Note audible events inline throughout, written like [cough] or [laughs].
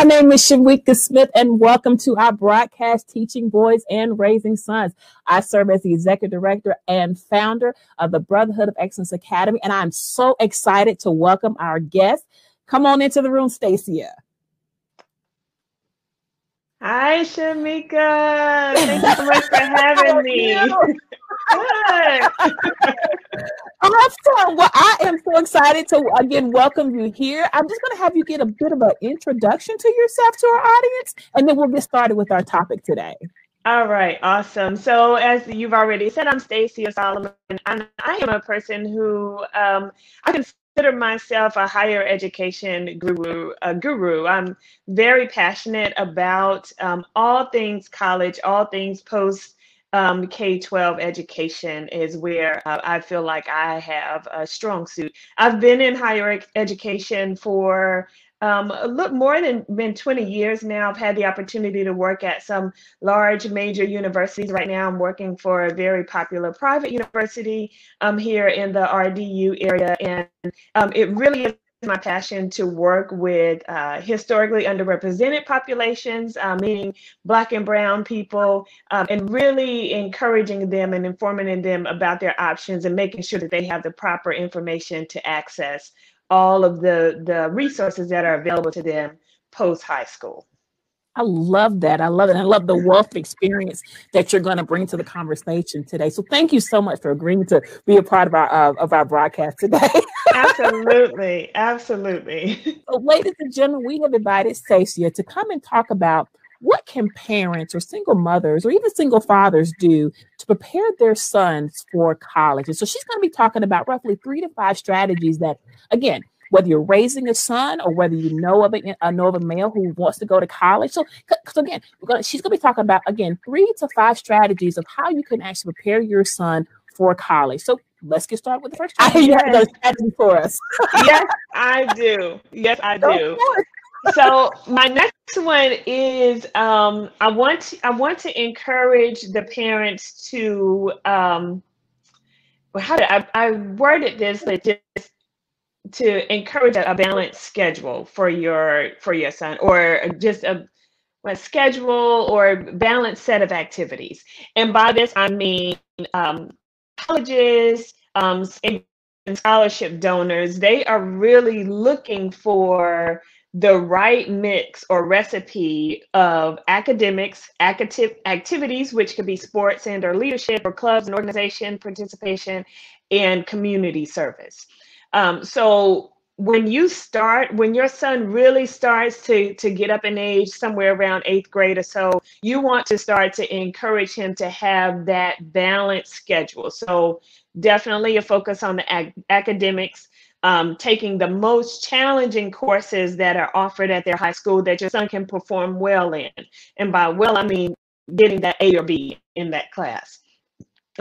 My name is Shamika Smith, and welcome to our broadcast Teaching Boys and Raising Sons. I serve as the executive director and founder of the Brotherhood of Excellence Academy, and I'm so excited to welcome our guest. Come on into the room, Stacia. Hi, Shamika. Thank you so much for [laughs] having me. Awesome. Well, I am so excited to again welcome you here. I'm just going to have you get a bit of an introduction to yourself to our audience, and then we'll get started with our topic today. All right, awesome. So, as you've already said, I'm Stacia Solomon, and I am a person who um, I consider myself a higher education guru. A guru. I'm very passionate about um, all things college, all things post um, K 12 education is where uh, I feel like I have a strong suit. I've been in higher education for um, a little more than been 20 years now. I've had the opportunity to work at some large major universities. Right now, I'm working for a very popular private university um, here in the RDU area, and um, it really is my passion to work with uh, historically underrepresented populations, uh, meaning Black and Brown people, um, and really encouraging them and informing them about their options and making sure that they have the proper information to access all of the, the resources that are available to them post high school. I love that. I love it. I love the wealth experience that you're going to bring to the conversation today. So thank you so much for agreeing to be a part of our uh, of our broadcast today. absolutely, absolutely. [laughs] So, ladies and gentlemen, we have invited Stacia to come and talk about what can parents or single mothers or even single fathers do to prepare their sons for college. And so she's going to be talking about roughly three to five strategies that, again, whether you're raising a son or whether you know of a uh, know of a male who wants to go to college. So, so again, gonna, she's going to be talking about again three to five strategies of how you can actually prepare your son for college. So let's get started with the first [laughs] strategy. You have strategy for us. [laughs] yes, I do. Yes, I do. so my next one is um, I want to, I want to encourage the parents to um, well, how did I, I worded this that just to encourage a, balanced schedule for your for your son or just a, a schedule or balanced set of activities. And by this i mean um, colleges um, and scholarship donors they are really looking for the right mix or recipe of academics active activities which could be sports and or leadership or clubs and organization participation and community service um, so when you start, when your son really starts to to get up in age, somewhere around eighth grade or so, you want to start to encourage him to have that balanced schedule. So definitely a focus on the academics. Um, taking the most challenging courses that are offered at their high school that your son can perform well in. And by well, I mean getting that A or B in that class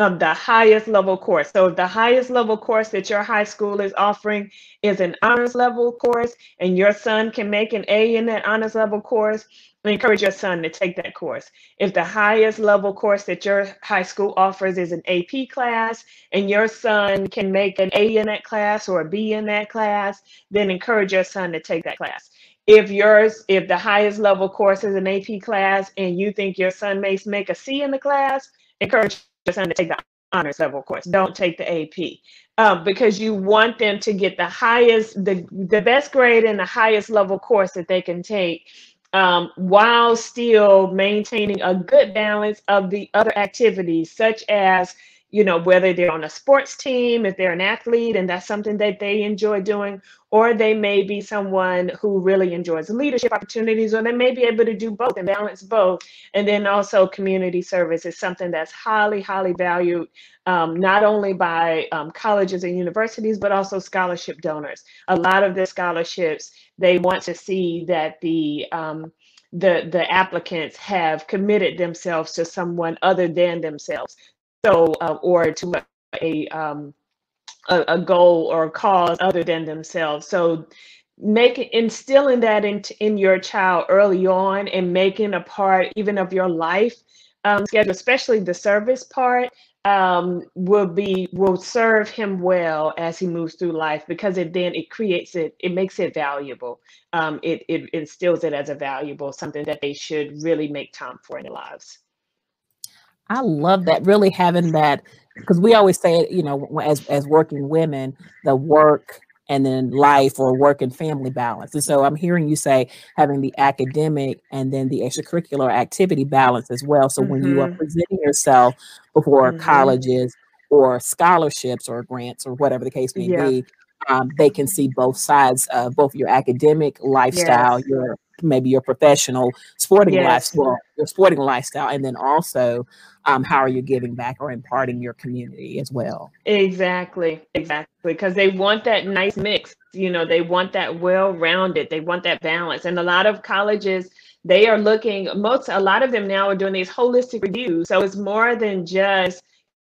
of the highest level course. So if the highest level course that your high school is offering is an honors level course and your son can make an A in that honors level course, encourage your son to take that course. If the highest level course that your high school offers is an AP class and your son can make an A in that class or a B in that class, then encourage your son to take that class. If yours, if the highest level course is an AP class and you think your son may make a C in the class, encourage son to take the honors level course. Don't take the AP um, because you want them to get the highest, the, the best grade in the highest level course that they can take um, while still maintaining a good balance of the other activities, such as you know, whether they're on a sports team, if they're an athlete and that's something that they enjoy doing, or they may be someone who really enjoys leadership opportunities, or they may be able to do both and balance both. And then also community service is something that's highly, highly valued, um, not only by um, colleges and universities, but also scholarship donors. A lot of the scholarships, they want to see that the um, the the applicants have committed themselves to someone other than themselves so uh, or to a, um, a, a goal or a cause other than themselves. So making instilling that in, in your child early on and making a part even of your life um, schedule especially the service part um, will be will serve him well as he moves through life because it then it creates it it makes it valuable. Um, it, it instills it as a valuable something that they should really make time for in their lives i love that really having that because we always say you know as as working women the work and then life or work and family balance. And so I'm hearing you say having the academic and then the extracurricular activity balance as well. So mm-hmm. when you are mm-hmm. presenting yourself before mm-hmm. colleges or scholarships or grants or whatever the case may yeah. be, um, they can see both sides of both your academic lifestyle, yes. your maybe your professional sporting yes. lifestyle, your sporting lifestyle, and then also um, how are you giving back or imparting your community as well? Exactly, exactly. Because they want that nice mix. You know, they want that well-rounded. They want that balance. And a lot of colleges, they are looking. Most, a lot of them now are doing these holistic reviews. So it's more than just,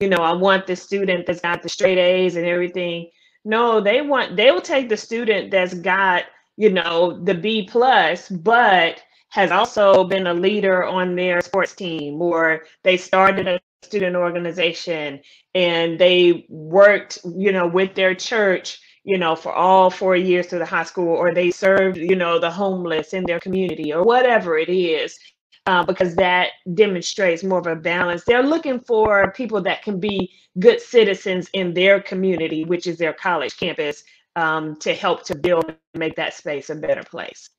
you know, I want the student that's got the straight A's and everything. No, they want. They will take the student that's got, you know, the B plus, but has also been a leader on their sports team, or they started a student organization and they worked, you know, with their church, you know, for all four years through the high school, or they served, you know, the homeless in their community, or whatever it is. Uh, because that demonstrates more of a balance. They're looking for people that can be good citizens in their community, which is their college campus, um, to help to build and make that space a better place.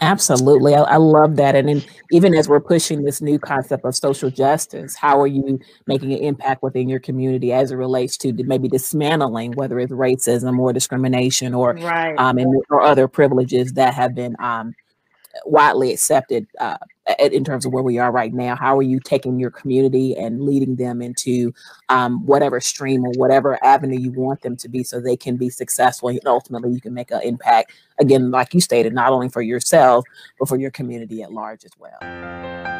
Absolutely. I, I, love that. And then even as we're pushing this new concept of social justice, how are you making an impact within your community as it relates to maybe dismantling, whether it's racism or discrimination or right. um, and, or other privileges that have been um, widely accepted uh, in terms of where we are right now how are you taking your community and leading them into um, whatever stream or whatever avenue you want them to be so they can be successful and ultimately you can make an impact again like you stated not only for yourself but for your community at large as well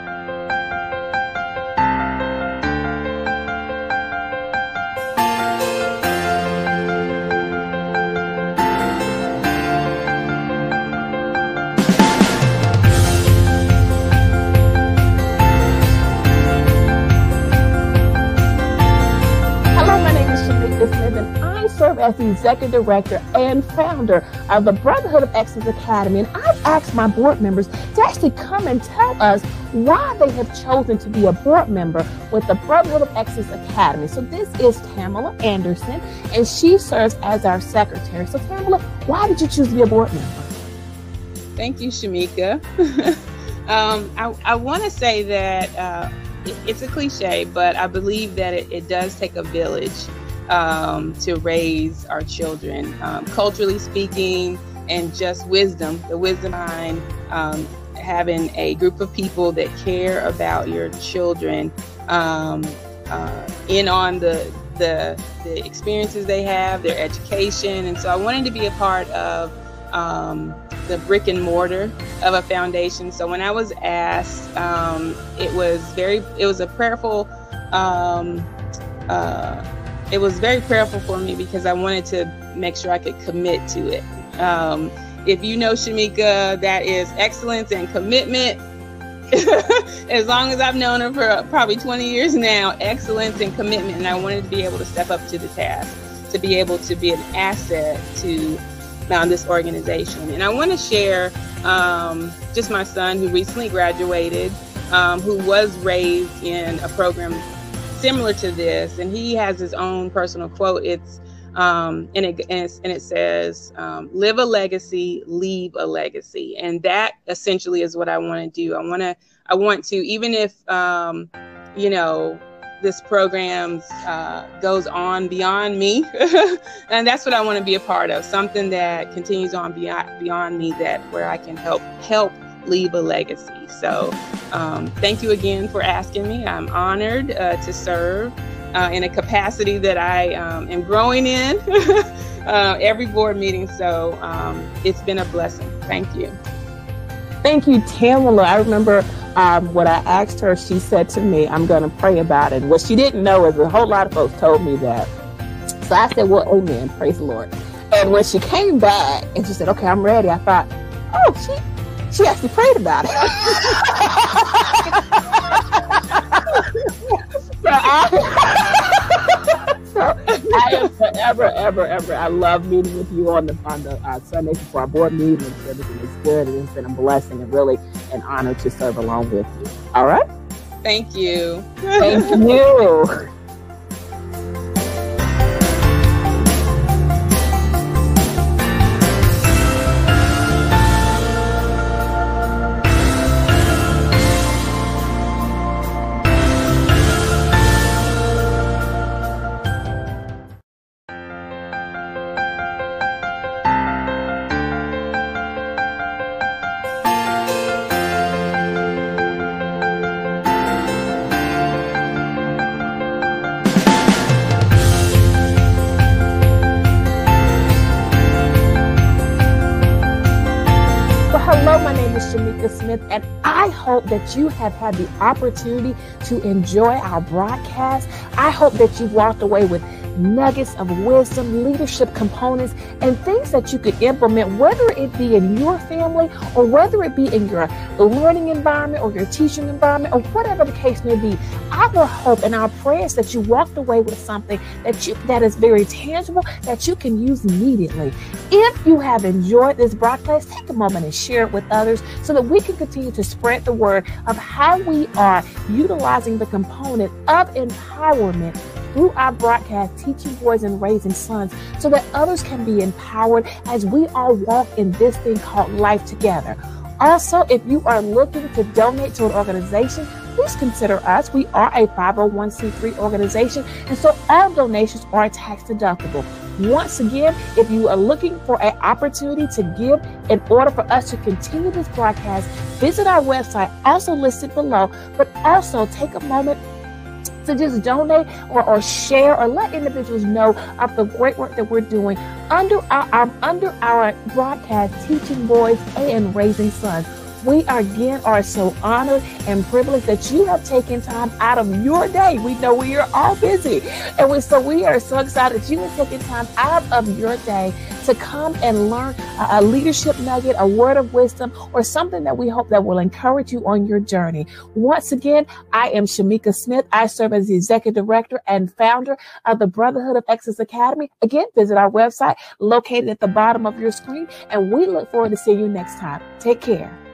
as the executive director and founder of the Brotherhood of Excellence Academy. And I've asked my board members to actually come and tell us why they have chosen to be a board member with the Brotherhood of Excellence Academy. So this is Tamala Anderson, and she serves as our secretary. So Tamala, why did you choose to be a board member? Thank you, Shamika. [laughs] um, I, I want to say that uh, it, it's a cliche, but I believe that it, it does take a village um, to raise our children, um, culturally speaking, and just wisdom, the wisdom behind um, having a group of people that care about your children um, uh, in on the, the, the experiences they have, their education, and so I wanted to be a part of um, the brick and mortar of a foundation. So when I was asked, um, it was very, it was a prayerful. Uh, it was very prayerful for me because I wanted to make sure I could commit to it. Um, if you know Shamika, that is excellence and commitment. [laughs] as long as I've known her for probably 20 years now, excellence and commitment. And I wanted to be able to step up to the task, to be able to be an asset to um, this organization. And I want to share um, just my son who recently graduated, um, who was raised in a program similar to this, and he has his own personal quote. It's um, and it and, and it says, um, "Live a legacy, leave a legacy," and that essentially is what I want to do. I want to, I want to, even if um, you know this program uh, goes on beyond me, [laughs] and that's what I want to be a part of. Something that continues on beyond beyond me, that where I can help help leave a legacy. So, um, thank you again for asking me. I'm honored uh, to serve uh, in a capacity that I um, am growing in [laughs] uh, every board meeting. So, um, it's been a blessing. Thank you. Thank you, Tamala. I remember um, what I asked her, she said to me, I'm going to pray about it. What she didn't know is a whole lot of folks told me that. So I said, Well, amen. Praise the Lord. And when she came back and she said, Okay, I'm ready, I thought, Oh, she she actually prayed about it. so I, so I am forever, ever, ever. I love meeting with you on the on the uh, Sunday before our board meeting. Everything is good. It's been a blessing and really an honor to serve along with you. All right. Thank you. Thank you. And I hope that you have had the opportunity to enjoy our broadcast. I hope that you've walked away with nuggets of wisdom, leadership components, and things that you could implement, whether it be in your family or whether it be in your learning environment or your teaching environment or whatever the case may be. Our hope and our prayer is that you walked away with something that you that is very tangible that you can use immediately. If you have enjoyed this broadcast, take a moment and share it with others so that we can continue to spread the word of how we are utilizing the component of empowerment through our broadcast, teaching boys and raising sons, so that others can be empowered as we all walk in this thing called life together. Also, if you are looking to donate to an organization, please consider us. We are a 501c3 organization, and so all donations are tax deductible. Once again, if you are looking for an opportunity to give in order for us to continue this broadcast, visit our website, also listed below, but also take a moment to just donate or, or share or let individuals know of the great work that we're doing under our, our under our broadcast teaching boys and raising sons we again are so honored and privileged that you have taken time out of your day. We know we are all busy. And we, so we are so excited that you have taken time out of your day to come and learn a, leadership nugget, a word of wisdom, or something that we hope that will encourage you on your journey. Once again, I am Shamika Smith. I serve as the executive director and founder of the Brotherhood of Excellence Academy. Again, visit our website located at the bottom of your screen, and we look forward to seeing you next time. Take care.